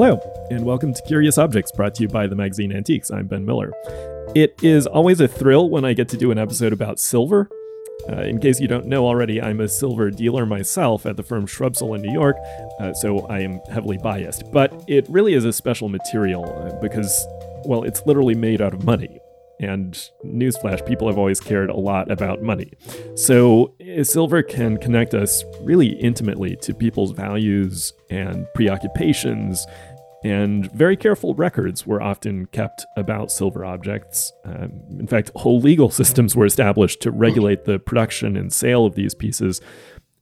Hello, and welcome to Curious Objects, brought to you by the magazine Antiques. I'm Ben Miller. It is always a thrill when I get to do an episode about silver. Uh, in case you don't know already, I'm a silver dealer myself at the firm Shrubsole in New York, uh, so I am heavily biased. But it really is a special material uh, because, well, it's literally made out of money. And newsflash, people have always cared a lot about money. So uh, silver can connect us really intimately to people's values and preoccupations. And very careful records were often kept about silver objects. Um, in fact, whole legal systems were established to regulate the production and sale of these pieces.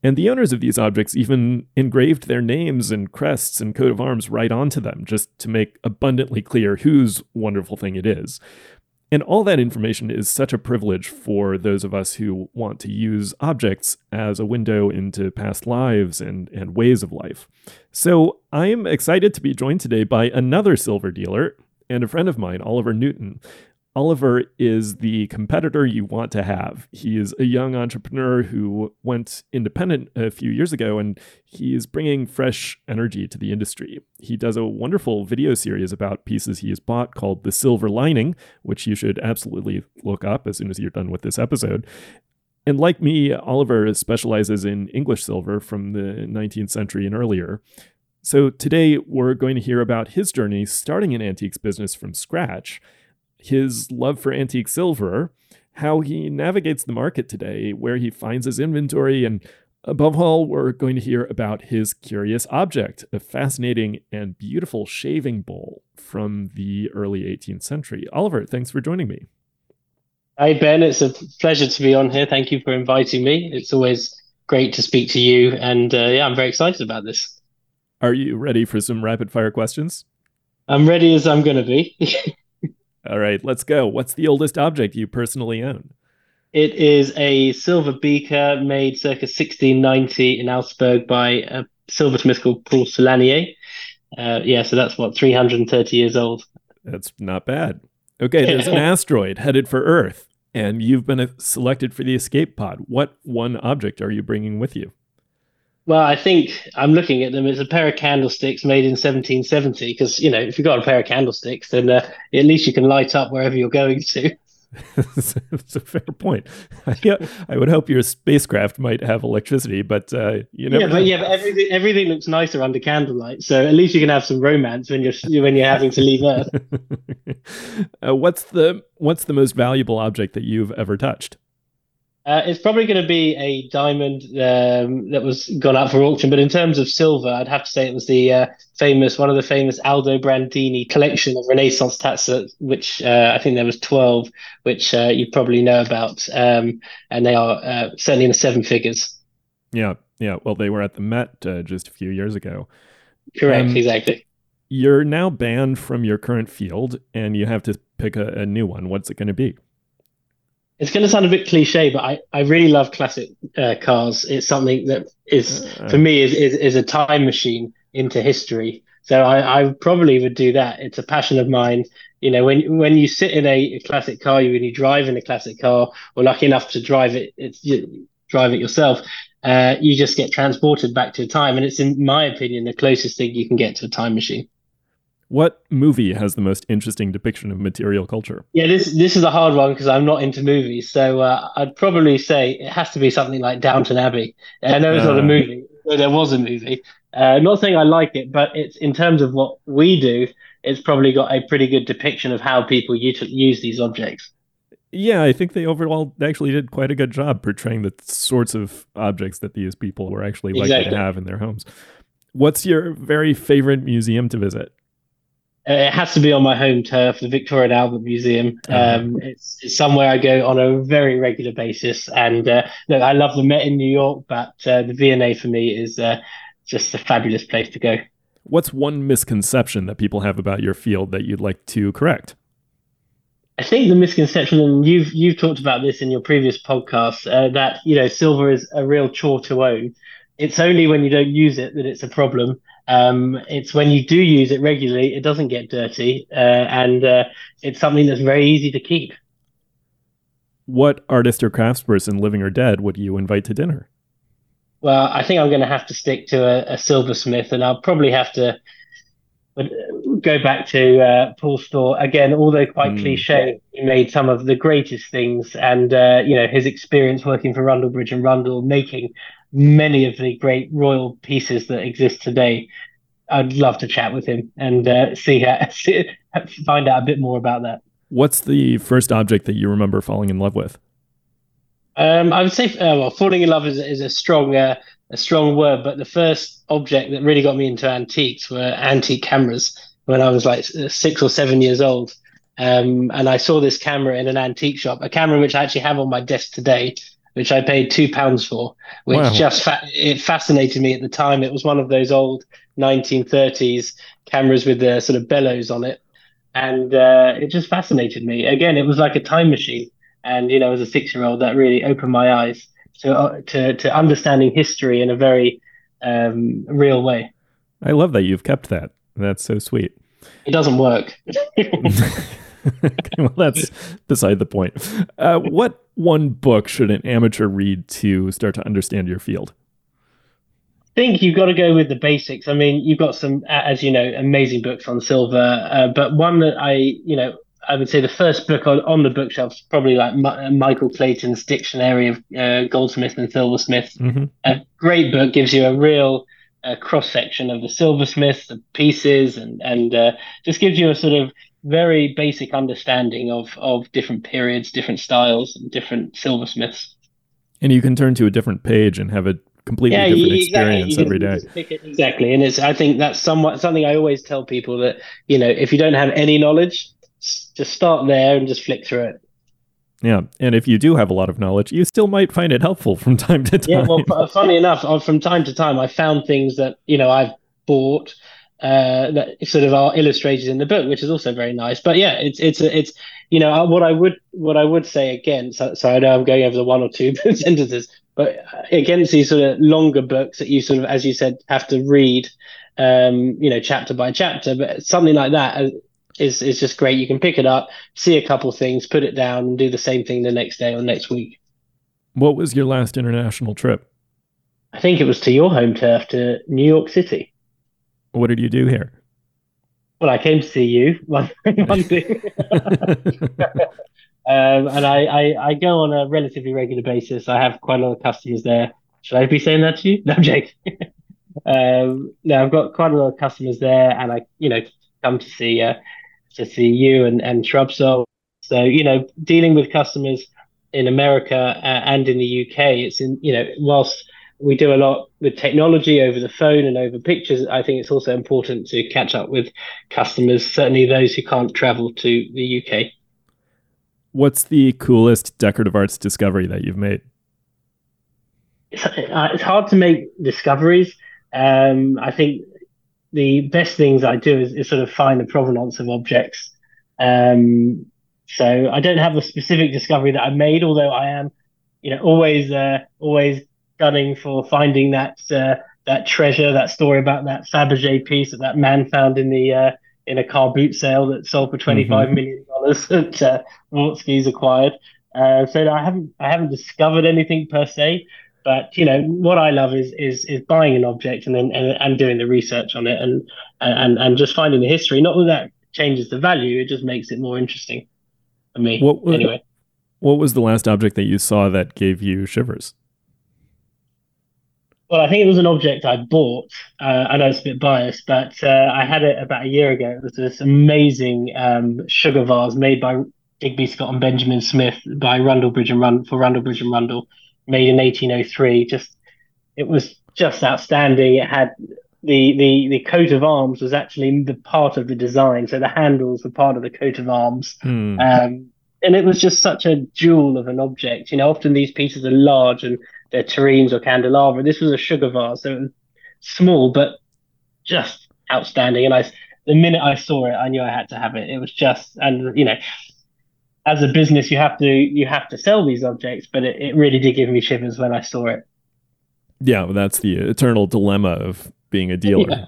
And the owners of these objects even engraved their names and crests and coat of arms right onto them, just to make abundantly clear whose wonderful thing it is. And all that information is such a privilege for those of us who want to use objects as a window into past lives and, and ways of life. So I'm excited to be joined today by another silver dealer and a friend of mine, Oliver Newton. Oliver is the competitor you want to have. He is a young entrepreneur who went independent a few years ago and he is bringing fresh energy to the industry. He does a wonderful video series about pieces he has bought called The Silver Lining, which you should absolutely look up as soon as you're done with this episode. And like me, Oliver specializes in English silver from the 19th century and earlier. So today we're going to hear about his journey starting an antiques business from scratch his love for antique silver, how he navigates the market today, where he finds his inventory, and above all, we're going to hear about his curious object, a fascinating and beautiful shaving bowl from the early 18th century. Oliver, thanks for joining me. Hi, Ben. It's a pleasure to be on here. Thank you for inviting me. It's always great to speak to you. And uh, yeah, I'm very excited about this. Are you ready for some rapid fire questions? I'm ready as I'm going to be. All right, let's go. What's the oldest object you personally own? It is a silver beaker made circa 1690 in Augsburg by a silversmith called Paul Solanier. Uh, yeah, so that's what 330 years old. That's not bad. Okay, there's an asteroid headed for Earth, and you've been selected for the escape pod. What one object are you bringing with you? Well, I think I'm looking at them. It's a pair of candlesticks made in 1770. Because you know, if you've got a pair of candlesticks, then uh, at least you can light up wherever you're going to. That's a fair point. yeah, I would hope your spacecraft might have electricity, but uh, you know. Yeah, but yeah, but everything everything looks nicer under candlelight. So at least you can have some romance when you're when you're having to leave Earth. uh, what's the what's the most valuable object that you've ever touched? Uh, it's probably going to be a diamond um, that was gone out for auction, but in terms of silver, I'd have to say it was the uh, famous, one of the famous Aldobrandini collection of Renaissance tazza, which uh, I think there was twelve, which uh, you probably know about, um, and they are uh, certainly in the seven figures. Yeah, yeah. Well, they were at the Met uh, just a few years ago. Correct, um, exactly. You're now banned from your current field, and you have to pick a, a new one. What's it going to be? It's going to sound a bit cliche, but I, I really love classic uh, cars. It's something that is uh, for me is, is, is a time machine into history. So I, I probably would do that. It's a passion of mine. You know, when when you sit in a, a classic car, you when you drive in a classic car, or lucky enough to drive it, it's you, drive it yourself. Uh, you just get transported back to time, and it's in my opinion the closest thing you can get to a time machine. What movie has the most interesting depiction of material culture? Yeah, this this is a hard one because I'm not into movies. So uh, I'd probably say it has to be something like Downton Abbey. I know it's uh, not a uh. movie, but there was a movie. Uh, not saying I like it, but it's in terms of what we do, it's probably got a pretty good depiction of how people use these objects. Yeah, I think they overall actually did quite a good job portraying the sorts of objects that these people were actually likely exactly. to have in their homes. What's your very favorite museum to visit? Uh, it has to be on my home turf, the Victoria and Albert Museum. Um, it's, it's, somewhere I go on a very regular basis. And uh, look, I love the Met in New York, but uh, the V&A for me is uh, just a fabulous place to go. What's one misconception that people have about your field that you'd like to correct? I think the misconception, and you've you've talked about this in your previous podcast, uh, that you know silver is a real chore to own. It's only when you don't use it that it's a problem. Um, it's when you do use it regularly, it doesn't get dirty, uh, and uh, it's something that's very easy to keep. What artist or craftsperson, living or dead, would you invite to dinner? Well, I think I'm going to have to stick to a, a silversmith, and I'll probably have to go back to uh, Paul Storr again. Although quite mm. cliche, he made some of the greatest things, and uh, you know his experience working for Rundell Bridge and Rundell, making many of the great royal pieces that exist today. I'd love to chat with him and uh, see, how, see find out a bit more about that. What's the first object that you remember falling in love with? Um, I would say, uh, well, falling in love is, is a strong uh, a strong word, but the first object that really got me into antiques were antique cameras when I was like six or seven years old. Um, and I saw this camera in an antique shop, a camera which I actually have on my desk today, which I paid two pounds for, which wow. just fa- it fascinated me at the time. It was one of those old 1930s cameras with the sort of bellows on it, and uh, it just fascinated me. Again, it was like a time machine, and you know, as a six-year-old, that really opened my eyes to uh, to to understanding history in a very um, real way. I love that you've kept that. That's so sweet. It doesn't work. well, that's beside the point. Uh, what one book should an amateur read to start to understand your field? I think you've got to go with the basics. I mean, you've got some, as you know, amazing books on silver, uh, but one that I, you know, I would say the first book on, on the bookshelf is probably like M- Michael Clayton's Dictionary of uh, Goldsmiths and Silversmiths. Mm-hmm. A great book, gives you a real uh, cross section of the silversmiths, the pieces, and and uh, just gives you a sort of very basic understanding of of different periods, different styles, and different silversmiths. And you can turn to a different page and have a completely yeah, different experience every day. Exactly, and it's I think that's somewhat something I always tell people that you know if you don't have any knowledge, just start there and just flick through it. Yeah, and if you do have a lot of knowledge, you still might find it helpful from time to time. Yeah, well, funny enough, uh, from time to time, I found things that you know I've bought uh, that sort of are illustrated in the book, which is also very nice. But yeah, it's it's it's you know what I would what I would say again. So, so I know I'm going over the one or two sentences, but against these sort of longer books that you sort of, as you said, have to read, um, you know, chapter by chapter. But something like that uh, is is just great. You can pick it up, see a couple things, put it down, and do the same thing the next day or next week. What was your last international trip? I think it was to your home turf, to New York City. What did you do here? Well, I came to see you one, um, and I, I, I, go on a relatively regular basis. I have quite a lot of customers there. Should I be saying that to you? No, Jake. um, no, I've got quite a lot of customers there, and I, you know, come to see uh, to see you and and Shrubsole. So you know, dealing with customers in America uh, and in the UK, it's in you know, whilst we do a lot with technology over the phone and over pictures. I think it's also important to catch up with customers, certainly those who can't travel to the UK. What's the coolest decorative arts discovery that you've made? It's, uh, it's hard to make discoveries. Um, I think the best things I do is, is, sort of find the provenance of objects. Um, so I don't have a specific discovery that I made, although I am, you know, always uh, always gunning for finding that uh, that treasure, that story about that Fabergé piece that that man found in the uh, in a car boot sale that sold for twenty five mm-hmm. million dollars that uh, Wartski's acquired. Uh, so I haven't I haven't discovered anything per se, but you know what I love is is is buying an object and then and, and doing the research on it and and and just finding the history. Not that that changes the value; it just makes it more interesting for me. What, anyway, what was the last object that you saw that gave you shivers? Well, I think it was an object I bought. Uh, I know it's a bit biased, but uh, I had it about a year ago. It was this amazing um, sugar vase made by Digby Scott and Benjamin Smith by Rundell Bridge and Run for Rundell Bridge and Rundell, made in 1803. Just it was just outstanding. It had the the the coat of arms was actually the part of the design, so the handles were part of the coat of arms. Hmm. Um, and it was just such a jewel of an object. You know, often these pieces are large and they're terrines or candelabra. This was a sugar vase, so it was small but just outstanding. And I, the minute I saw it, I knew I had to have it. It was just, and you know, as a business, you have to you have to sell these objects, but it, it really did give me shivers when I saw it. Yeah, well, that's the eternal dilemma of being a dealer. Yeah.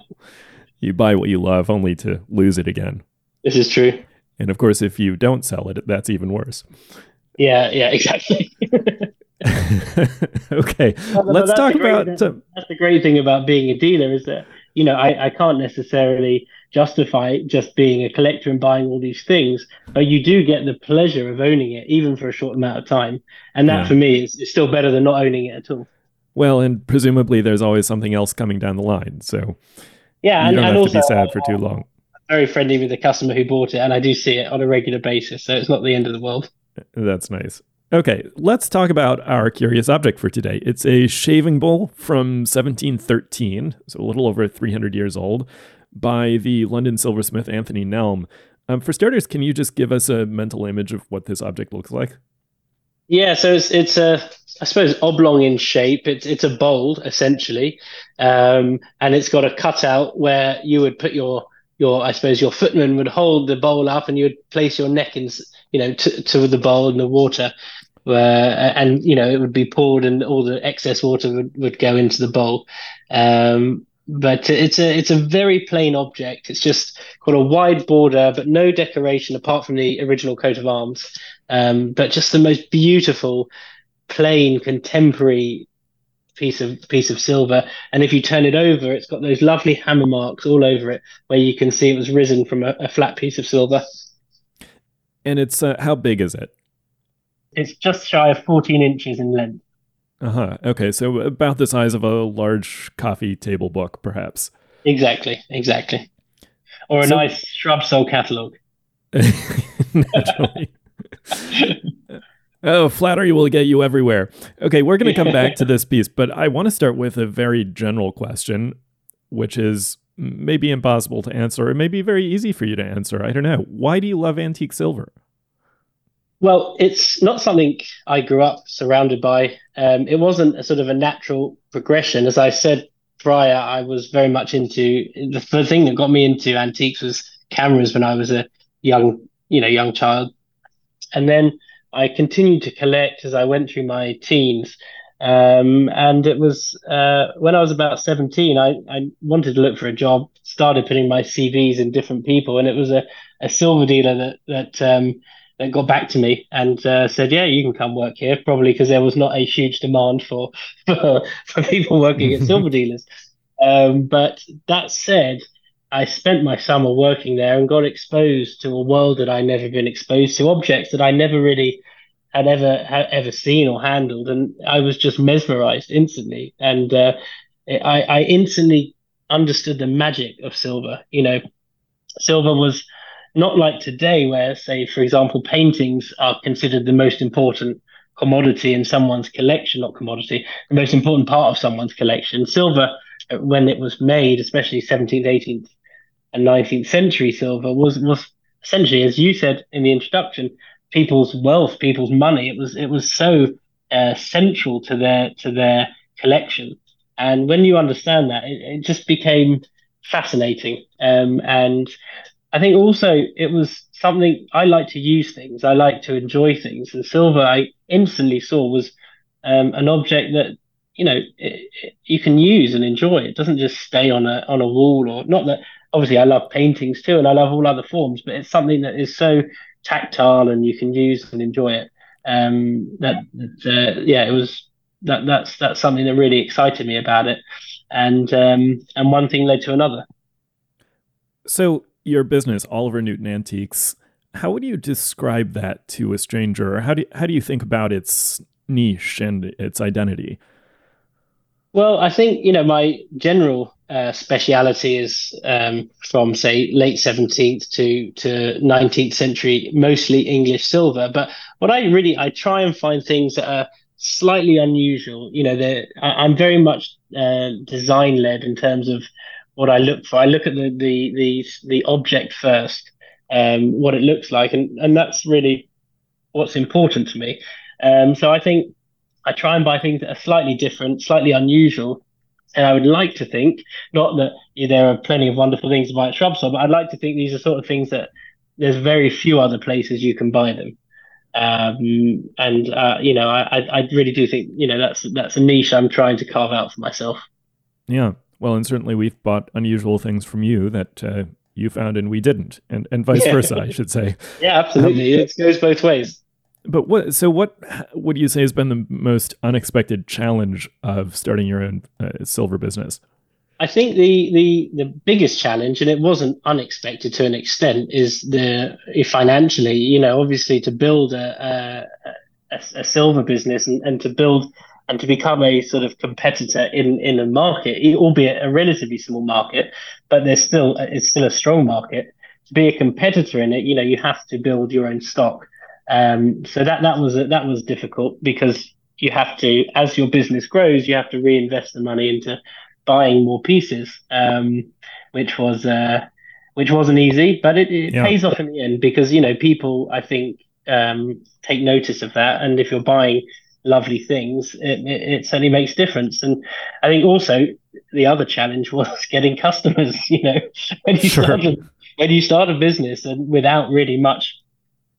You buy what you love, only to lose it again. This is true. And of course, if you don't sell it, that's even worse. Yeah, yeah, exactly. okay, let's talk about. Thing, that's the great thing about being a dealer is that you know I, I can't necessarily justify just being a collector and buying all these things, but you do get the pleasure of owning it, even for a short amount of time. And that, yeah. for me, is, is still better than not owning it at all. Well, and presumably there's always something else coming down the line. So yeah, you and, don't and have also, to be sad for too long. I'm very friendly with the customer who bought it, and I do see it on a regular basis, so it's not the end of the world. That's nice. Okay, let's talk about our curious object for today. It's a shaving bowl from 1713, so a little over 300 years old, by the London silversmith Anthony Nelme. Um, for starters, can you just give us a mental image of what this object looks like? Yeah, so it's it's a I suppose oblong in shape. It's it's a bowl essentially, um, and it's got a cutout where you would put your your I suppose your footman would hold the bowl up and you would place your neck in you know to, to the bowl in the water, and you know it would be poured and all the excess water would, would go into the bowl. Um, but it's a it's a very plain object. It's just got a wide border, but no decoration apart from the original coat of arms. Um, but just the most beautiful, plain, contemporary piece of piece of silver. And if you turn it over, it's got those lovely hammer marks all over it, where you can see it was risen from a, a flat piece of silver. And it's uh, how big is it? It's just shy of 14 inches in length. Uh huh. Okay, so about the size of a large coffee table book, perhaps. Exactly. Exactly. Or a so, nice Shrubsole catalogue. Naturally. oh, flattery will get you everywhere. Okay, we're going to come back to this piece, but I want to start with a very general question, which is maybe impossible to answer, or maybe very easy for you to answer. I don't know. Why do you love antique silver? Well, it's not something I grew up surrounded by. Um, it wasn't a sort of a natural progression. As I said prior, I was very much into the, the thing that got me into antiques was cameras when I was a young, you know, young child, and then I continued to collect as I went through my teens. Um, and it was uh, when I was about 17, I, I wanted to look for a job, started putting my CVs in different people, and it was a, a silver dealer that that um, that got back to me and uh, said, "Yeah, you can come work here." Probably because there was not a huge demand for for, for people working at silver dealers. Um, but that said, I spent my summer working there and got exposed to a world that I never been exposed to, objects that I never really had ever had ever seen or handled, and I was just mesmerized instantly. And uh, I, I instantly understood the magic of silver. You know, silver was not like today, where, say, for example, paintings are considered the most important commodity in someone's collection, not commodity, the most important part of someone's collection. Silver, uh, when it was made, especially 17th, 18th, and 19th century silver, was was essentially, as you said in the introduction, people's wealth, people's money. It was it was so uh, central to their to their collection. And when you understand that, it, it just became fascinating. Um, and I think also it was something I like to use things. I like to enjoy things, and silver I instantly saw was um, an object that you know it, it, you can use and enjoy. It doesn't just stay on a on a wall or not that. Obviously, I love paintings too, and I love all other forms, but it's something that is so tactile and you can use and enjoy it. Um, that, that uh, yeah, it was that that's that's something that really excited me about it, and um, and one thing led to another. So your business, Oliver Newton Antiques, how would you describe that to a stranger? Or how do you, how do you think about its niche and its identity? Well, I think you know my general uh, speciality is um, from say late 17th to to 19th century, mostly English silver. But what I really I try and find things that are slightly unusual. You know, I, am very much uh, design led in terms of what I look for. I look at the the the, the object first, um, what it looks like, and and that's really what's important to me. Um, so I think I try and buy things that are slightly different, slightly unusual. And I would like to think, not that there are plenty of wonderful things to buy at Shrubsole, but I'd like to think these are sort of things that there's very few other places you can buy them. Um, and uh, you know, I, I really do think you know that's that's a niche I'm trying to carve out for myself. Yeah, well, and certainly we've bought unusual things from you that uh, you found and we didn't, and and vice yeah. versa, I should say. Yeah, absolutely. Um, it goes both ways. But what? So what would you say has been the most unexpected challenge of starting your own uh, silver business? I think the the the biggest challenge, and it wasn't unexpected to an extent, is the financially. You know, obviously to build a a, a silver business and, and to build and to become a sort of competitor in in a market, albeit a relatively small market, but there's still it's still a strong market. To be a competitor in it, you know, you have to build your own stock. Um, so that that was that was difficult because you have to, as your business grows, you have to reinvest the money into buying more pieces, um, which was uh, which wasn't easy, but it, it yeah. pays off in the end because you know people I think um, take notice of that, and if you're buying lovely things, it, it, it, certainly makes difference. And I think also the other challenge was getting customers. You know, when you sure. start a, when you start a business and without really much.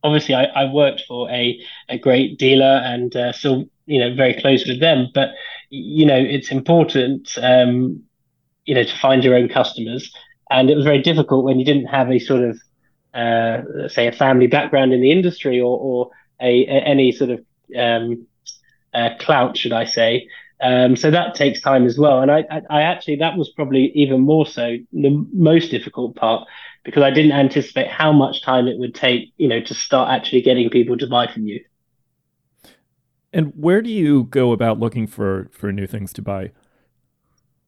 Obviously, I, I worked for a, a great dealer and uh, still, you know, very close with them. But you know, it's important, um, you know, to find your own customers. And it was very difficult when you didn't have a sort of, uh, say, a family background in the industry or, or a, a any sort of um, uh, clout, should I say. Um, so that takes time as well. And I, I, I, actually, that was probably even more so the most difficult part because I didn't anticipate how much time it would take, you know, to start actually getting people to buy from you. And where do you go about looking for for new things to buy?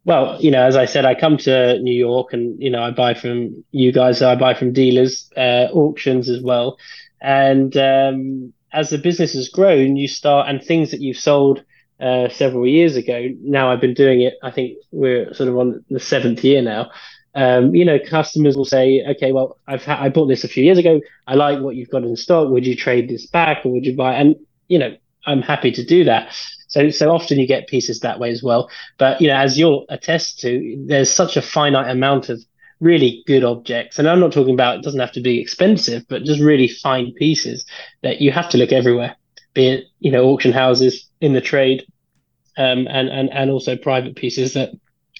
Well, you know, as I said, I come to New York and you know I buy from you guys. I buy from dealers, uh, auctions as well. And um, as the business has grown, you start and things that you've sold uh, several years ago. Now I've been doing it. I think we're sort of on the seventh year now. Um, you know, customers will say, "Okay, well, I've ha- I bought this a few years ago. I like what you've got in stock. Would you trade this back, or would you buy?" And you know, I'm happy to do that. So so often you get pieces that way as well. But you know, as you'll attest to, there's such a finite amount of really good objects. And I'm not talking about it doesn't have to be expensive, but just really fine pieces that you have to look everywhere, be it, you know, auction houses in the trade, um, and, and, and also private pieces that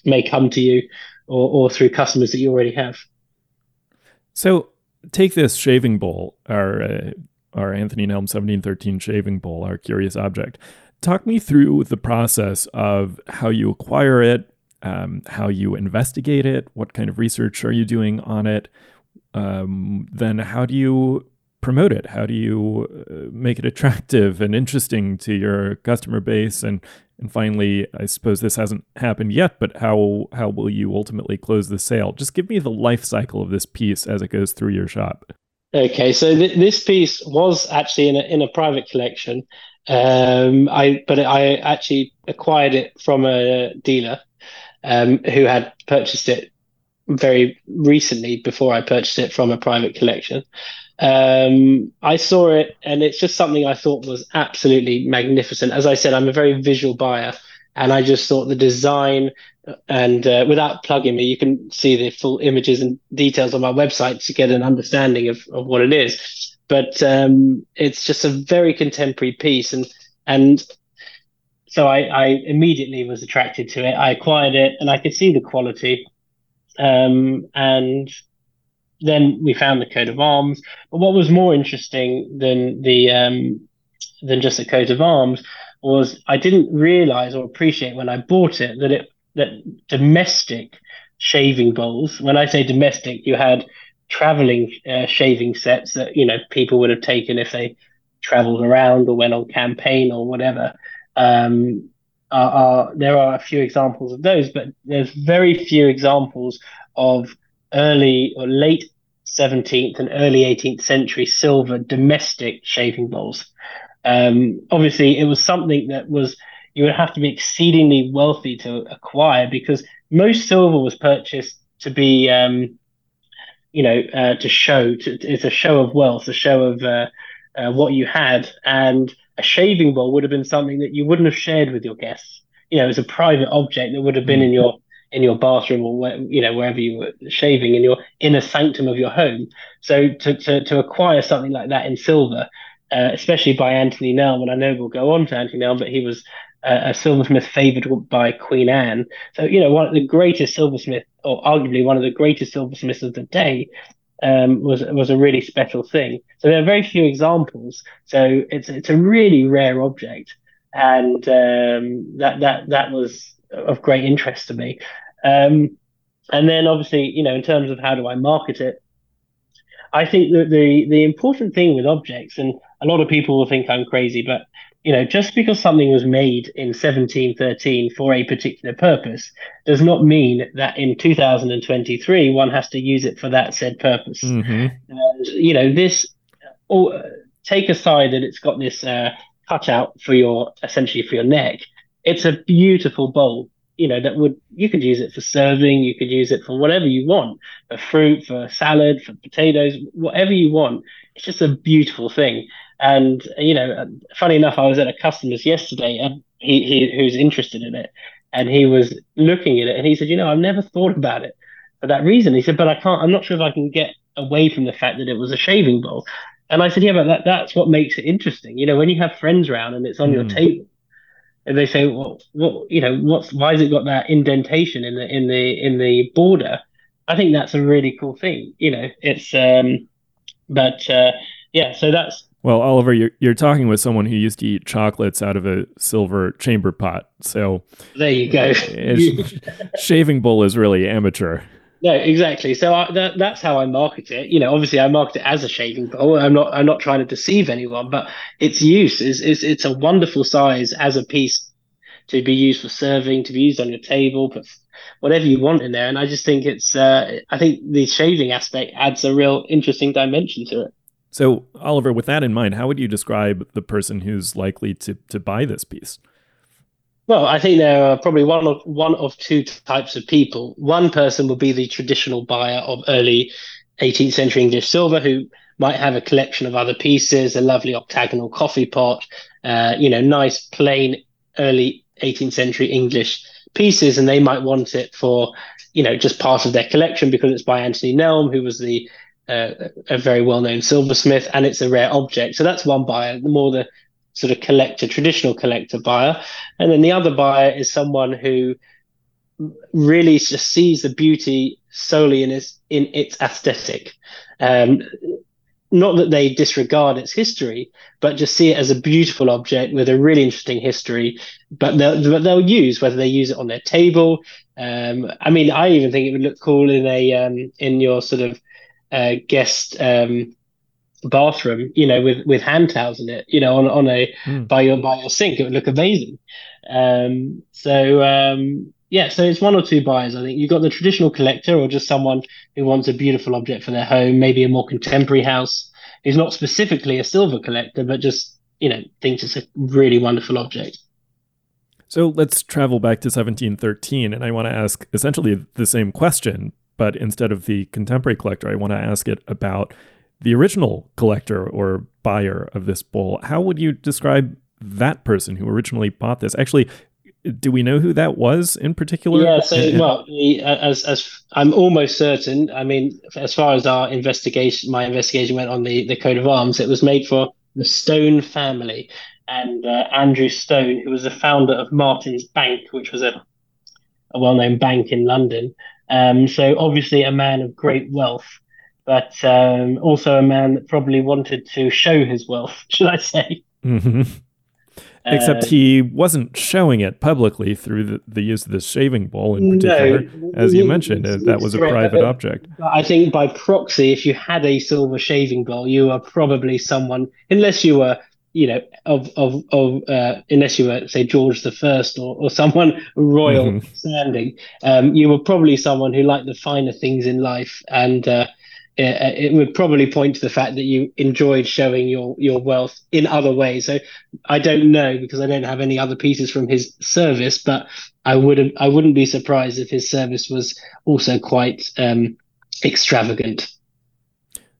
may come to you or, or through customers that you already have. So take this shaving bowl, our uh, our Anthony Nelme 1713 shaving bowl, our curious object. Talk me through the process of how you acquire it, um, how you investigate it, what kind of research are you doing on it, um, then how do you promote it? How do you uh, make it attractive and interesting to your customer base? And and finally, I suppose this hasn't happened yet, but how how will you ultimately close the sale? Just give me the life cycle of this piece as it goes through your shop. Okay, so th- this piece was actually in a in a private collection. Um, I but I actually acquired it from a dealer um, who had purchased it very recently before I purchased it from a private collection. Um, I saw it, and it's just something I thought was absolutely magnificent. As I said, I'm a very visual buyer, and I just thought the design and uh, without plugging me, you can see the full images and details on my website to get an understanding of, of what it is. But um, it's just a very contemporary piece, and and so I, I, immediately was attracted to it. I acquired it, and I could see the quality. Um, and then we found the coat of arms. But what was more interesting than the um, than just the coat of arms was I didn't realize or appreciate when I bought it that it that domestic shaving bowls. When I say domestic, you had traveling uh, shaving sets that you know people would have taken if they traveled around or went on campaign or whatever. Um, are, are, there are a few examples of those, but there's very few examples of early or late 17th and early 18th century silver domestic shaving bowls. Um, obviously, it was something that was you would have to be exceedingly wealthy to acquire because most silver was purchased to be, um, you know, uh, to show. To, it's a show of wealth, a show of uh, uh, what you had, and a shaving bowl would have been something that you wouldn't have shared with your guests. You know, it was a private object that would have been in your in your bathroom or where, you know wherever you were shaving in your inner sanctum of your home. So to to, to acquire something like that in silver, uh, especially by Anthony Nelme, and I know we'll go on to Anthony Nelme, but he was a silversmith favored by Queen Anne. So, you know, one of the greatest silversmith, or arguably one of the greatest silversmiths of the day, um, was was a really special thing. So there are very few examples. So it's it's a really rare object, and um, that that that was of great interest to me. Um, and then obviously, you know, in terms of how do I market it, I think that the the important thing with objects, and a lot of people will think I'm crazy, but you know, just because something was made in 1713 for a particular purpose does not mean that in 2023 one has to use it for that said purpose. Mm-hmm. And, you know, this, or take aside that it's got this uh, cutout for your, essentially for your neck, it's a beautiful bowl. You know, that would, you could use it for serving, you could use it for whatever you want, for fruit, for salad, for potatoes, whatever you want. It's just a beautiful thing. And you know, funny enough, I was at a customer's yesterday, and he, he who's interested in it, and he was looking at it, and he said, you know, I've never thought about it for that reason. He said, but I can't. I'm not sure if I can get away from the fact that it was a shaving bowl. And I said, yeah, but that, that's what makes it interesting. You know, when you have friends around and it's on mm. your table, and they say, well, what, you know, what's why has it got that indentation in the in the in the border? I think that's a really cool thing. You know, it's um, but uh, yeah, so that's well, Oliver, you're, you're talking with someone who used to eat chocolates out of a silver chamber pot. So there you go. shaving bowl is really amateur. No, exactly. So I, that, that's how I market it. You know, obviously I market it as a shaving bowl. I'm not I'm not trying to deceive anyone, but its use is, is it's a wonderful size as a piece to be used for serving, to be used on your table, but whatever you want in there. And I just think it's uh, I think the shaving aspect adds a real interesting dimension to it. So, Oliver, with that in mind, how would you describe the person who's likely to, to buy this piece? Well, I think there are probably one of one of two types of people. One person will be the traditional buyer of early 18th century English silver, who might have a collection of other pieces, a lovely octagonal coffee pot, uh, you know, nice plain early 18th century English pieces, and they might want it for, you know, just part of their collection because it's by Anthony Nelme, who was the uh, a very well-known silversmith, and it's a rare object. So that's one buyer, the more the sort of collector, traditional collector buyer, and then the other buyer is someone who really just sees the beauty solely in its in its aesthetic. Um, not that they disregard its history, but just see it as a beautiful object with a really interesting history. But they'll, but they'll use whether they use it on their table. Um, I mean, I even think it would look cool in a um, in your sort of uh, guest um, bathroom, you know, with with hand towels in it, you know, on on a mm. by your by your sink, it would look amazing. Um, so um, yeah, so it's one or two buyers. I think you've got the traditional collector, or just someone who wants a beautiful object for their home, maybe a more contemporary house, who's not specifically a silver collector, but just you know thinks it's a really wonderful object. So let's travel back to 1713, and I want to ask essentially the same question, but instead of the contemporary collector, I want to ask it about the original collector or buyer of this bowl. How would you describe that person who originally bought this? Actually, do we know who that was in particular? Yeah, so well, as as I'm almost certain. I mean, as far as our investigation, my investigation went on the the coat of arms. It was made for the Stone family and uh, Andrew Stone, who was the founder of Martin's Bank, which was a a well-known bank in London. Um, so obviously a man of great wealth, but um, also a man that probably wanted to show his wealth, should I say? Mm-hmm. Except uh, he wasn't showing it publicly through the, the, use of this shaving bowl in particular. No, As you mentioned, that was a private object. I think by proxy, if you had a silver shaving bowl, you are probably someone, unless you were you know, of of of uh, unless you were say George the First or, or someone royal mm-hmm. standing, um, you were probably someone who liked the finer things in life, and uh, it, it, would probably point to the fact that you enjoyed showing your your wealth in other ways. So I don't know because I don't have any other pieces from his service, but I would I wouldn't be surprised if his service was also quite um, extravagant.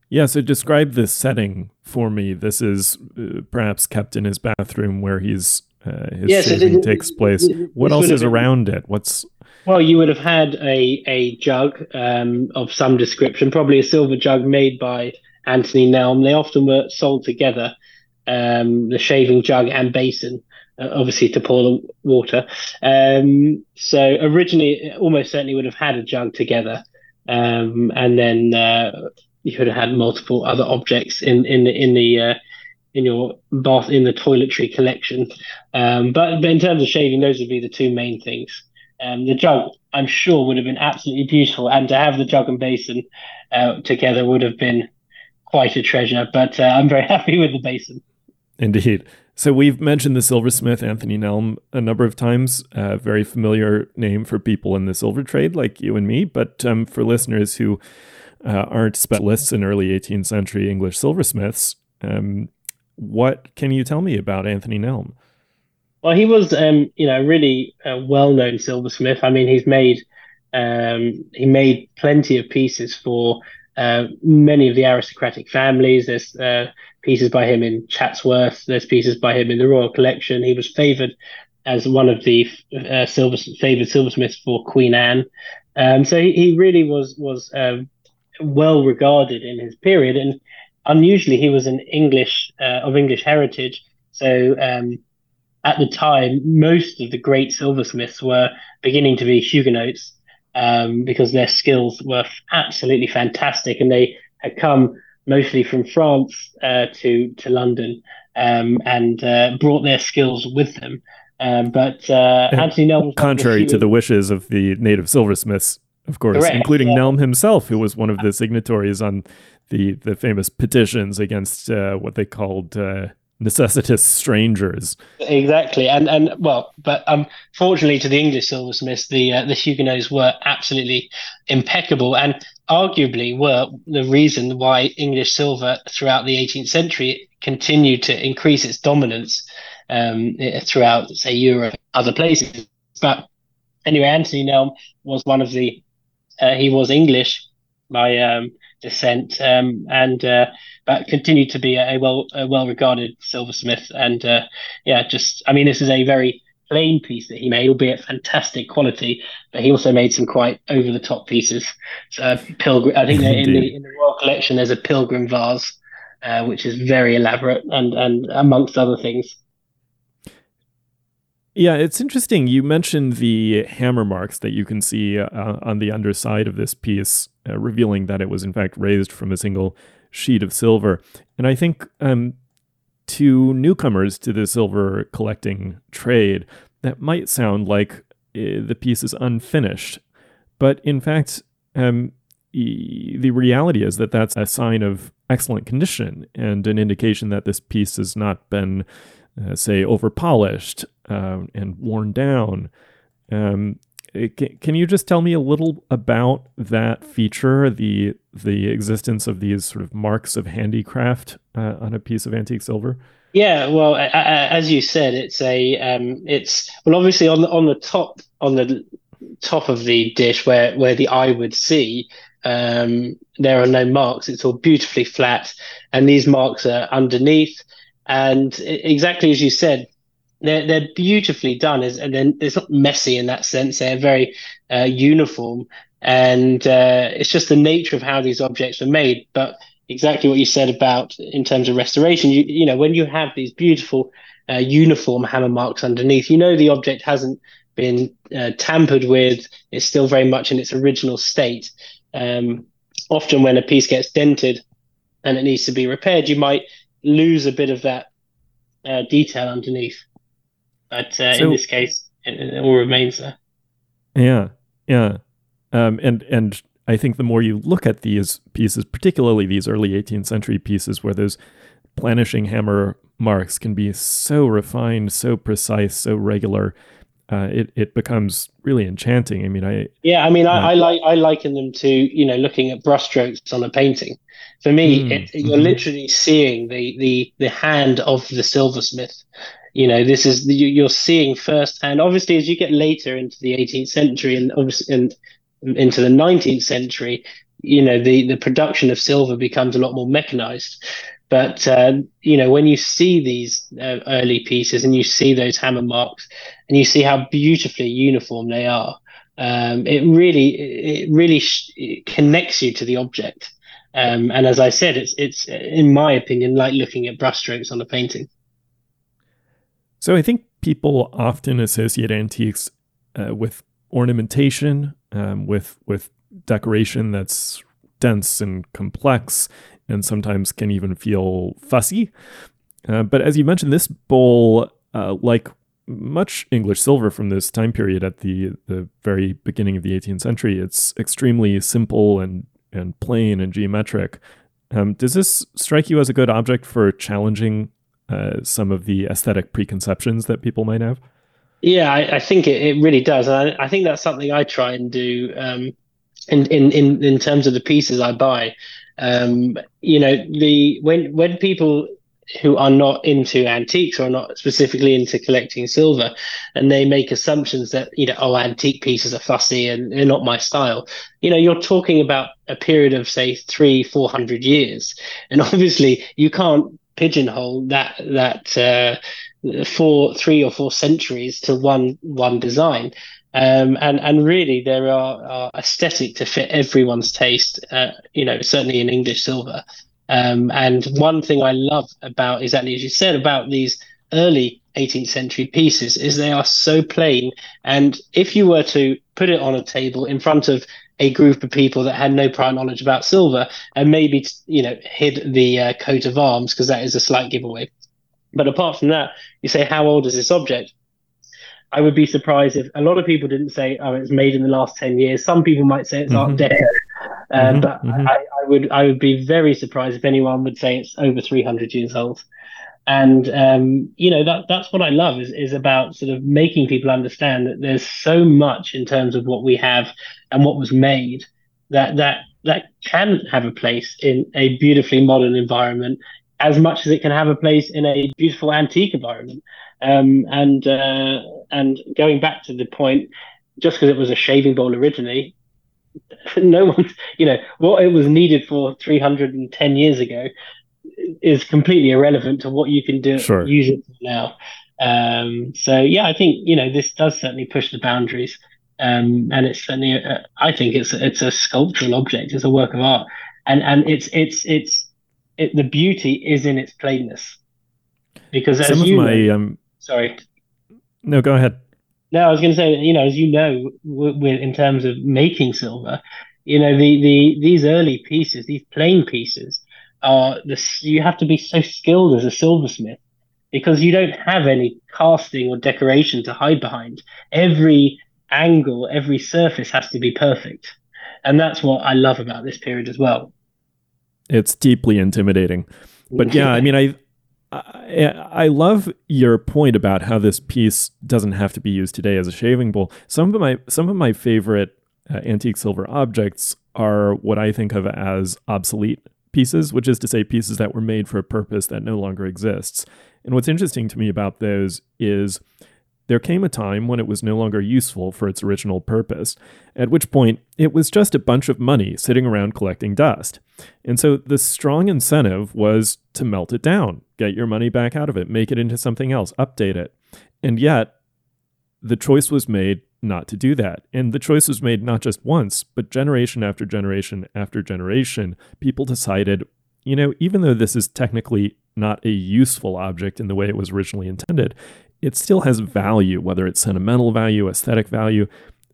Yeah, so describe the setting for me. This is uh, perhaps kept in his bathroom where he's uh, his yes, shaving it, takes place. what else is around it? What's well, you would have had a a jug um, of some description, probably a silver jug made by Anthony Nelme. They often were sold together, um, the shaving jug and basin, uh, obviously to pour the water. Um, so originally, almost certainly would have had a jug together, um, and then uh, you could have had multiple other objects in in the in the uh, in your bath in the toiletry collection. Um, but, but in terms of shaving, those would be the two main things. Um, the jug, I'm sure, would have been absolutely beautiful, and to have the jug and basin uh, together would have been quite a treasure. But uh, I'm very happy with the basin. Indeed. So we've mentioned the silversmith Anthony Nelme a number of times, a very familiar name for people in the silver trade like you and me. But um, for listeners who uh, aren't specialists in early 18th century English silversmiths, um, what can you tell me about Anthony Nelme? Well, he was, um, you know, really a well-known silversmith. I mean, he's made um, he made plenty of pieces for uh, many of the aristocratic families. There's uh, pieces by him in Chatsworth. There's pieces by him in the Royal Collection. He was favoured as one of the uh, silver favoured silversmiths for Queen Anne. Um, so he, he, really was was um, well regarded in his period, and unusually he was an English uh, of English heritage. So um, at the time, most of the great silversmiths were beginning to be Huguenots um, because their skills were absolutely fantastic, and they had come mostly from France uh, to to London um, and uh, brought their skills with them. Um, but uh, Anthony Nelme, contrary to the wishes of the native silversmiths, of course, Correct, including yeah. Nelme himself, who was one of the signatories on the the famous petitions against uh, what they called uh, necessitous strangers. Exactly, and and well, but um, to the English silversmiths, the uh, the Huguenots were absolutely impeccable, and arguably were the reason why English silver throughout the 18th century continued to increase its dominance um, throughout, say, Europe, other places. But anyway, Anthony Nelme was one of the uh, he was English by um, descent, um, and uh, but continued to be a, well a well regarded silversmith. And uh, yeah, just I mean, this is a very plain piece that he made, albeit fantastic quality. But he also made some quite over the top pieces. So pilgrim, I think in the in the royal collection there's a pilgrim vase, uh, which is very elaborate and and amongst other things. Yeah, it's interesting. You mentioned the hammer marks that you can see uh, on the underside of this piece, uh, revealing that it was in fact raised from a single sheet of silver. And I think um, to newcomers to the silver collecting trade, that might sound like uh, the piece is unfinished. But in fact, um, e- the reality is that that's a sign of excellent condition and an indication that this piece has not been uh, say, over polished uh, and worn down. Um, it, can you just tell me a little about that feature, the the existence of these sort of marks of handicraft uh, on a piece of antique silver? Yeah, well, as you said, it's a um, it's well, obviously on the on the top on the top of the dish where where the eye would see, um, there are no marks. It's all beautifully flat, and these marks are underneath. And exactly as you said, they're they're beautifully done. and then it's not messy in that sense. They're very uh, uniform, and uh, it's just the nature of how these objects were made. But exactly what you said about in terms of restoration, you you know when you have these beautiful uh, uniform hammer marks underneath, you know the object hasn't been uh, tampered with. It's still very much in its original state. Um, often when a piece gets dented and it needs to be repaired, you might lose a bit of that uh, detail underneath. But uh, so, in this case, it, it, all remains there. Yeah, yeah, um, and and I think the more you look at these pieces, particularly these early 18th century pieces, where those planishing hammer marks can be so refined, so precise, so regular, uh, it it becomes really enchanting. I mean, I yeah, I mean, uh, I, I, like I liken them to you know looking at brushstrokes on a painting. For me, mm, it, you're mm-hmm. literally seeing the the the hand of the silversmith. You know, this is the, you're seeing firsthand. Obviously, as you get later into the 18th century and obviously and into the 19th century, you know, the the production of silver becomes a lot more mechanized. But uh, you know, when you see these uh, early pieces and you see those hammer marks, and you see how beautifully uniform they are, um, it really it really sh- it connects you to the object. Um, and as I said, it's it's in my opinion like looking at brushstrokes on a painting. So I think people often associate antiques uh, with ornamentation, um, with with decoration that's dense and complex, and sometimes can even feel fussy. Uh, but as you mentioned, this bowl, uh, like much English silver from this time period at the the very beginning of the 18th century. It's extremely simple and and plain and geometric. Um, does this strike you as a good object for challenging uh, some of the aesthetic preconceptions that people might have? Yeah, I, I think it, it really does. I, I, think that's something I try and do um, in, in, in, in terms of the pieces I buy. Um, you know, the when when people who are not into antiques or not specifically into collecting silver and they make assumptions that you know oh antique pieces are fussy and they're not my style you know you're talking about a period of say three four hundred years. And obviously you can't pigeonhole that that uh, four three or four centuries to one one design um, and and really there are, are aesthetic to fit everyone's taste uh, you know certainly in english silver um, and one thing I love about exactly as you said about these early 18th century pieces is they are so plain. And if you were to put it on a table in front of a group of people that had no prior knowledge about silver and maybe you know hid the uh, coat of arms because that is a slight giveaway. But apart from that, you say how old is this object? I would be surprised if a lot of people didn't say, "Oh, it's made in the last ten years." Some people might say it's mm-hmm. Art Deco, uh, mm-hmm, but mm-hmm. I, I, would I would be very surprised if anyone would say it's over three hundred years old. And um, you know that that's what I love is is about sort of making people understand that there's so much in terms of what we have and what was made that that that can have a place in a beautifully modern environment as much as it can have a place in a beautiful antique environment. Um, and uh, and going back to the point, just because it was a shaving bowl originally, no one, you know, what it was needed for 310 years ago is completely irrelevant to what you can do sure. use it now. Um, so yeah, I think you know this does certainly push the boundaries, um, and it's certainly a, I think it's it's a sculptural object, it's a work of art, and and it's it's it's it, the beauty is in its plainness, because as Some you my, know, um, sorry, no, go ahead. No, I was going to say, you know, as you know, in terms of making silver, you know, the the these early pieces, these plain pieces, are this. You have to be so skilled as a silversmith because you don't have any casting or decoration to hide behind. Every angle, every surface has to be perfect, and that's what I love about this period as well. It's deeply intimidating, but yeah, I mean, I I, I love your point about how this piece doesn't have to be used today as a shaving bowl. Some of my some of my favorite uh, antique silver objects are what I think of as obsolete pieces, which is to say pieces that were made for a purpose that no longer exists. And what's interesting to me about those is there came a time when it was no longer useful for its original purpose, at which point it was just a bunch of money sitting around collecting dust. And so the strong incentive was to melt it down, get your money back out of it, make it into something else, update it. And yet, the choice was made not to do that. And the choice was made not just once, but generation after generation after generation. People decided, you know, even though this is technically not a useful object in the way it was originally intended, it still has value, whether it's sentimental value, aesthetic value,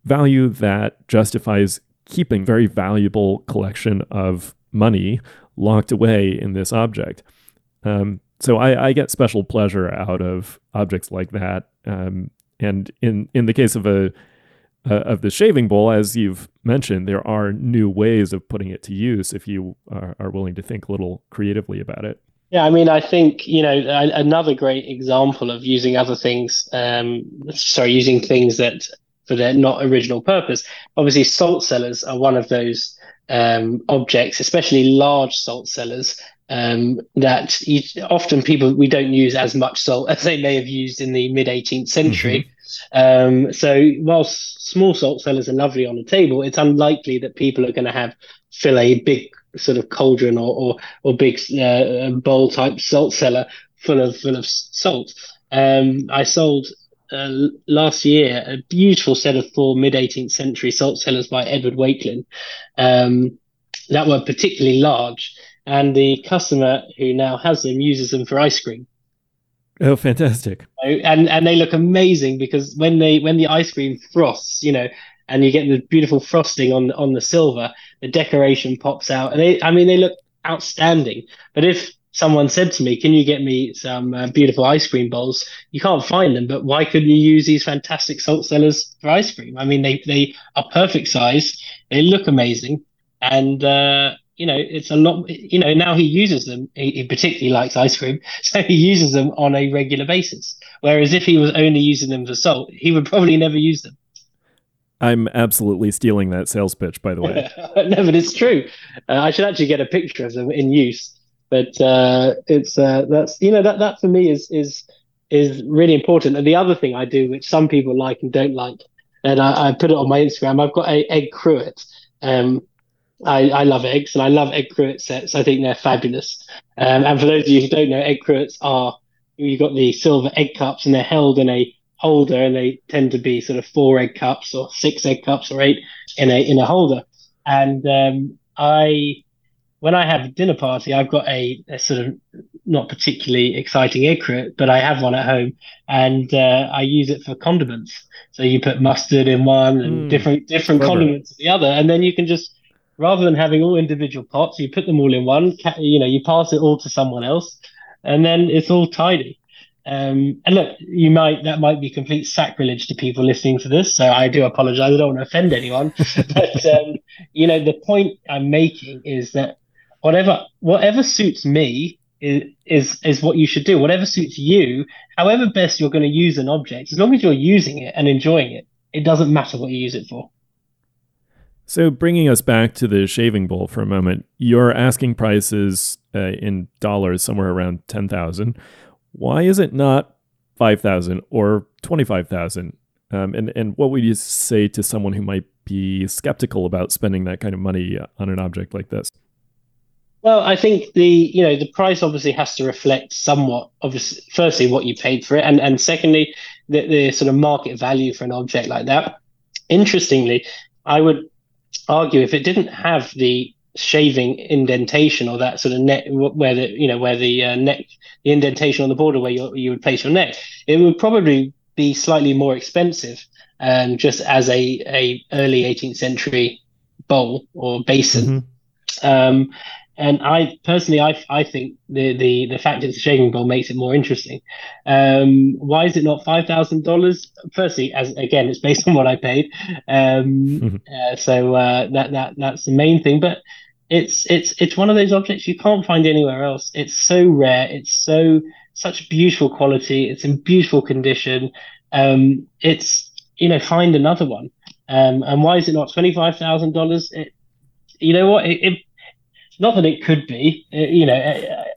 value that justifies keeping very valuable collection of money locked away in this object. Um, so I, I, get special pleasure out of objects like that. Um, and in in the case of a uh, of the shaving bowl, as you've mentioned, there are new ways of putting it to use if you are, are willing to think a little creatively about it. Yeah, I mean, I think you know another great example of using other things. Um, sorry, using things that for their not original purpose. Obviously, salt cellars are one of those um, objects, especially large salt cellars. Um, that you, often people we don't use as much salt as they may have used in the mid 18th century. Mm-hmm. Um, so whilst small salt cellars are lovely on the table, it's unlikely that people are going to have fill a big sort of cauldron or or, or big uh, bowl type salt cellar full of full of salt. Um, I sold uh, last year a beautiful set of four mid 18th century salt cellars by Edward Wakelin um, that were particularly large, and the customer who now has them uses them for ice cream. Oh, fantastic! And and they look amazing because when they when the ice cream frosts, you know, and you get the beautiful frosting on on the silver, the decoration pops out, and they I mean they look outstanding. But if someone said to me, "Can you get me some uh, beautiful ice cream bowls?" You can't find them, but why couldn't you use these fantastic salt cellars for ice cream? I mean, they they are perfect size, they look amazing, and uh, you know it's a lot. You know now he uses them. He, he particularly likes ice cream, so he uses them on a regular basis. Whereas if he was only using them for salt, he would probably never use them. I'm absolutely stealing that sales pitch, by the way. no, but it's true. Uh, I should actually get a picture of them in use. But uh, it's uh, that's you know that that for me is is is really important. And the other thing I do, which some people like and don't like, and I, I put it on my Instagram. I've got a egg cruet. Um, I, I love eggs and I love egg cruet sets. I think they're fabulous. Um, and for those of you who don't know, egg cruets are you've got the silver egg cups and they're held in a holder and they tend to be sort of four egg cups or six egg cups or eight in a in a holder. And um, I when I have a dinner party, I've got a, a, sort of not particularly exciting egg cruet, but I have one at home, and uh, I use it for condiments. So you put mustard in one and mm, different different clever. condiments in the other, and then you can just rather than having all individual pots, you put them all in one. You know, you pass it all to someone else, and then it's all tidy. Um, and look, you might that might be complete sacrilege to people listening to this, so I do apologize. I don't want to offend anyone, but um, you know the point I'm making is that whatever whatever suits me is, is is what you should do. Whatever suits you, however best you're going to use an object, as long as you're using it and enjoying it, it doesn't matter what you use it for. So, bringing us back to the shaving bowl for a moment, your asking price is uh, in dollars somewhere around ten thousand. Why is it not five thousand or twenty five thousand? Um, and and what would you say to someone who might be skeptical about spending that kind of money on an object like this? Well, I think the you know the price obviously has to reflect somewhat, obviously, firstly what you paid for it, and and secondly the, the sort of market value for an object like that. Interestingly, I would argue if it didn't have the shaving indentation or that sort of neck where the you know where the uh, neck the indentation on the border where you you would place your neck, it would probably be slightly more expensive, um, just as a a early 18th century bowl or basin. Mm-hmm. Um, and I personally, I, I think the, the, the fact it's a shaving bowl makes it more interesting. Um, why is it not five thousand dollars? Firstly, as again, it's based on what I paid, um, mm-hmm. uh, so uh, that that that's the main thing. But it's it's it's one of those objects you can't find anywhere else. It's so rare. It's so such beautiful quality. It's in beautiful condition. Um, it's you know find another one. Um, and why is it not twenty five thousand dollars? It you know what? It, it not that it could be, uh, you know.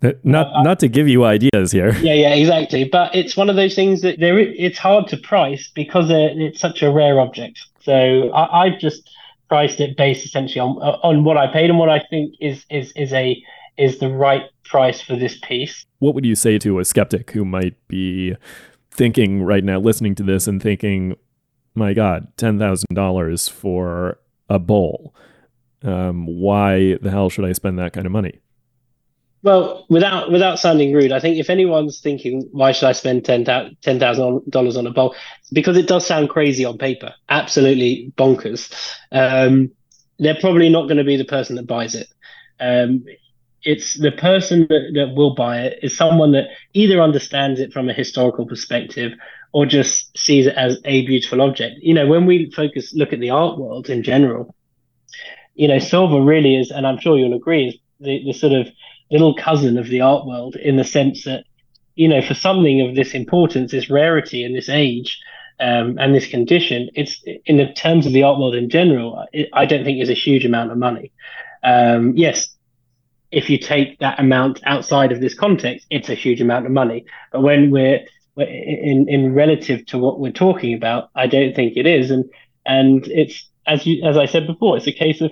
Uh, not uh, not to give you ideas here. Yeah, yeah, exactly. But it's one of those things that there it's hard to price because it's such a rare object. So I, I've just priced it based essentially on on what I paid and what I think is is is a is the right price for this piece. What would you say to a skeptic who might be thinking right now, listening to this and thinking, "My God, ten thousand dollars for a bowl." um, why the hell should I spend that kind of money? Well, without without sounding rude, I think if anyone's thinking why should I spend ten thousand dollars on a bowl, because it does sound crazy on paper, absolutely bonkers. Um, they're probably not going to be the person that buys it. Um, it's the person that, that will buy it is someone that either understands it from a historical perspective or just sees it as a beautiful object. You know, when we focus look at the art world in general, you know, silver really is, and I'm sure you'll agree, is the, the sort of little cousin of the art world in the sense that, you know, for something of this importance, this rarity in this age, um, and this condition, it's in the terms of the art world in general, it, I don't think is a huge amount of money. Um, yes, if you take that amount outside of this context, it's a huge amount of money. But when we're, we're in in relative to what we're talking about, I don't think it is. And and it's as you as I said before, it's a case of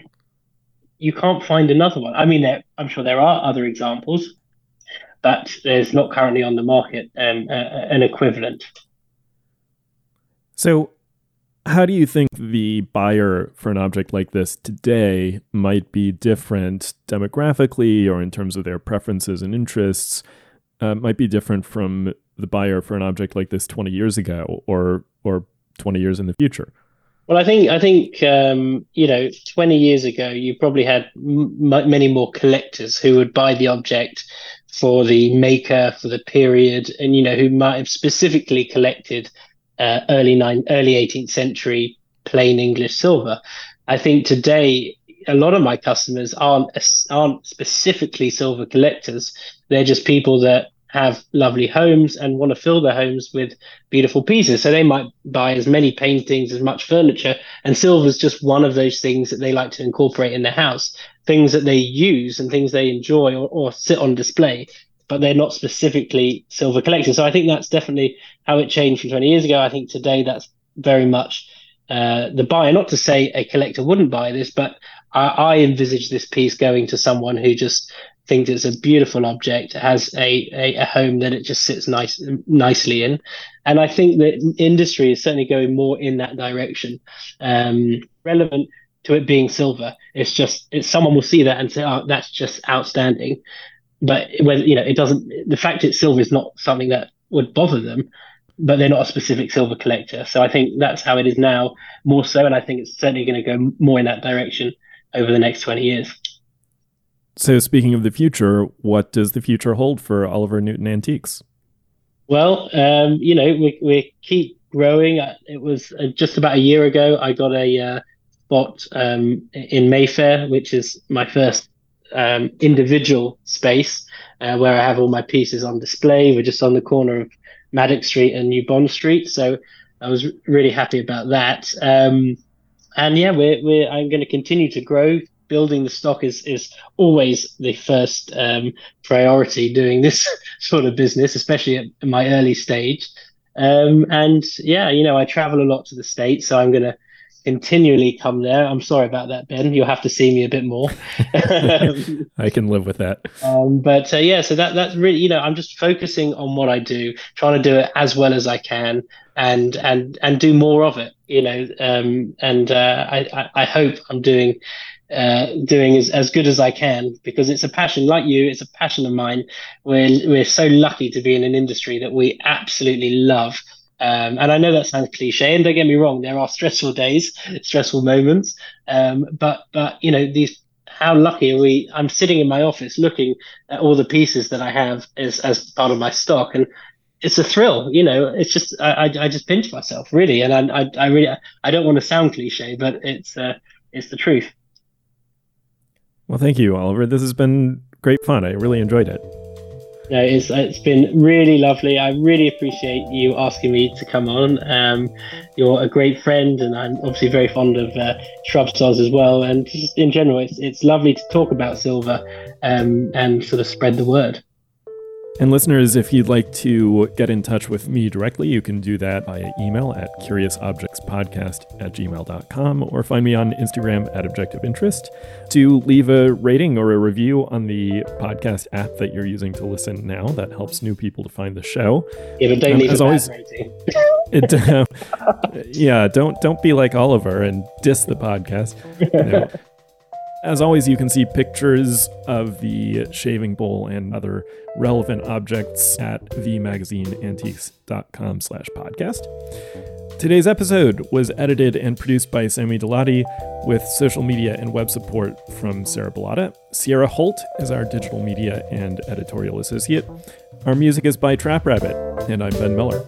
you can't find another one. I mean, there, I'm sure there are other examples, but there's not currently on the market um, uh, an equivalent. So, how do you think the buyer for an object like this today might be different demographically or in terms of their preferences and interests? Uh, might be different from the buyer for an object like this 20 years ago or or 20 years in the future. Well, I think I think um, you know, 20 years ago, you probably had m- many more collectors who would buy the object for the maker, for the period, and you know who might have specifically collected uh, early nine, early 18th century plain English silver. I think today a lot of my customers aren't aren't specifically silver collectors. They're just people that have lovely homes and want to fill their homes with beautiful pieces. So they might buy as many paintings, as much furniture, and silver is just one of those things that they like to incorporate in their house, things that they use and things they enjoy or, or sit on display, but they're not specifically silver collectors. So I think that's definitely how it changed from 20 years ago. I think today that's very much uh, the buyer. Not to say a collector wouldn't buy this, but I, I envisage this piece going to someone who just thinks it's a beautiful object, has a, a, a, home that it just sits nice nicely in. And I think that industry is certainly going more in that direction. Um, relevant to it being silver, it's just it's someone will see that and say, "Oh, that's just outstanding." But whether you know, it doesn't. The fact it's silver is not something that would bother them. But they're not a specific silver collector, so I think that's how it is now, more so. And I think it's certainly going to go more in that direction over the next twenty years. So, speaking of the future, what does the future hold for Oliver Newton Antiques? Well, um, you know, we, we keep growing. It was uh, just about a year ago, I got a uh, spot um, in Mayfair, which is my first um, individual space uh, where I have all my pieces on display. We're just on the corner of Maddox Street and New Bond Street. So I was really happy about that. Um, and yeah, we're, we're, I'm going to continue to grow, building the stock is is always the first um, priority doing this sort of business, especially at my early stage. Um, and yeah, you know, I travel a lot to the states, so I'm going to continually come there. I'm sorry about that, Ben. You'll have to see me a bit more. I can live with that. Um, but uh, yeah, so that that's really, you know, I'm just focusing on what I do, trying to do it as well as I can, and and and do more of it. You know, um, and uh, I, I I hope I'm doing uh, doing as, as good as I can because it's a passion like you it's a passion of mine we're, we're so lucky to be in an industry that we absolutely love um, and I know that sounds cliche and don't get me wrong there are stressful days stressful moments um, but but you know these how lucky are we I'm sitting in my office looking at all the pieces that I have as, as part of my stock and it's a thrill, you know. It's just I, I, I just pinch myself really, and I, I, I really I don't want to sound cliche, but it's uh, it's the truth. Well, thank you, Oliver. This has been great fun. I really enjoyed it. No, it's it's been really lovely. I really appreciate you asking me to come on. Um, you're a great friend, and I'm obviously very fond of uh, Shrubsole's as well. And just in general, it's it's lovely to talk about silver um, and sort of spread the word. And listeners, if you'd like to get in touch with me directly, you can do that via email at curiousobjectspodcast at gmail.com or find me on Instagram at Objective Interest. To leave a rating or a review on the podcast app that you're using to listen now, that helps new people to find the show. Yeah, but don't um, leave as always, it, uh, yeah, don't don't be like Oliver and diss the podcast. You know, as always, you can see pictures of the shaving bowl and other relevant objects at themagazineantiques.com slash podcast. Today's episode was edited and produced by Sammy Delati with social media and web support from Sarah Bellotta. Sierra Holt is our digital media and editorial associate. Our music is by Trap Rabbit, and I'm Ben Miller.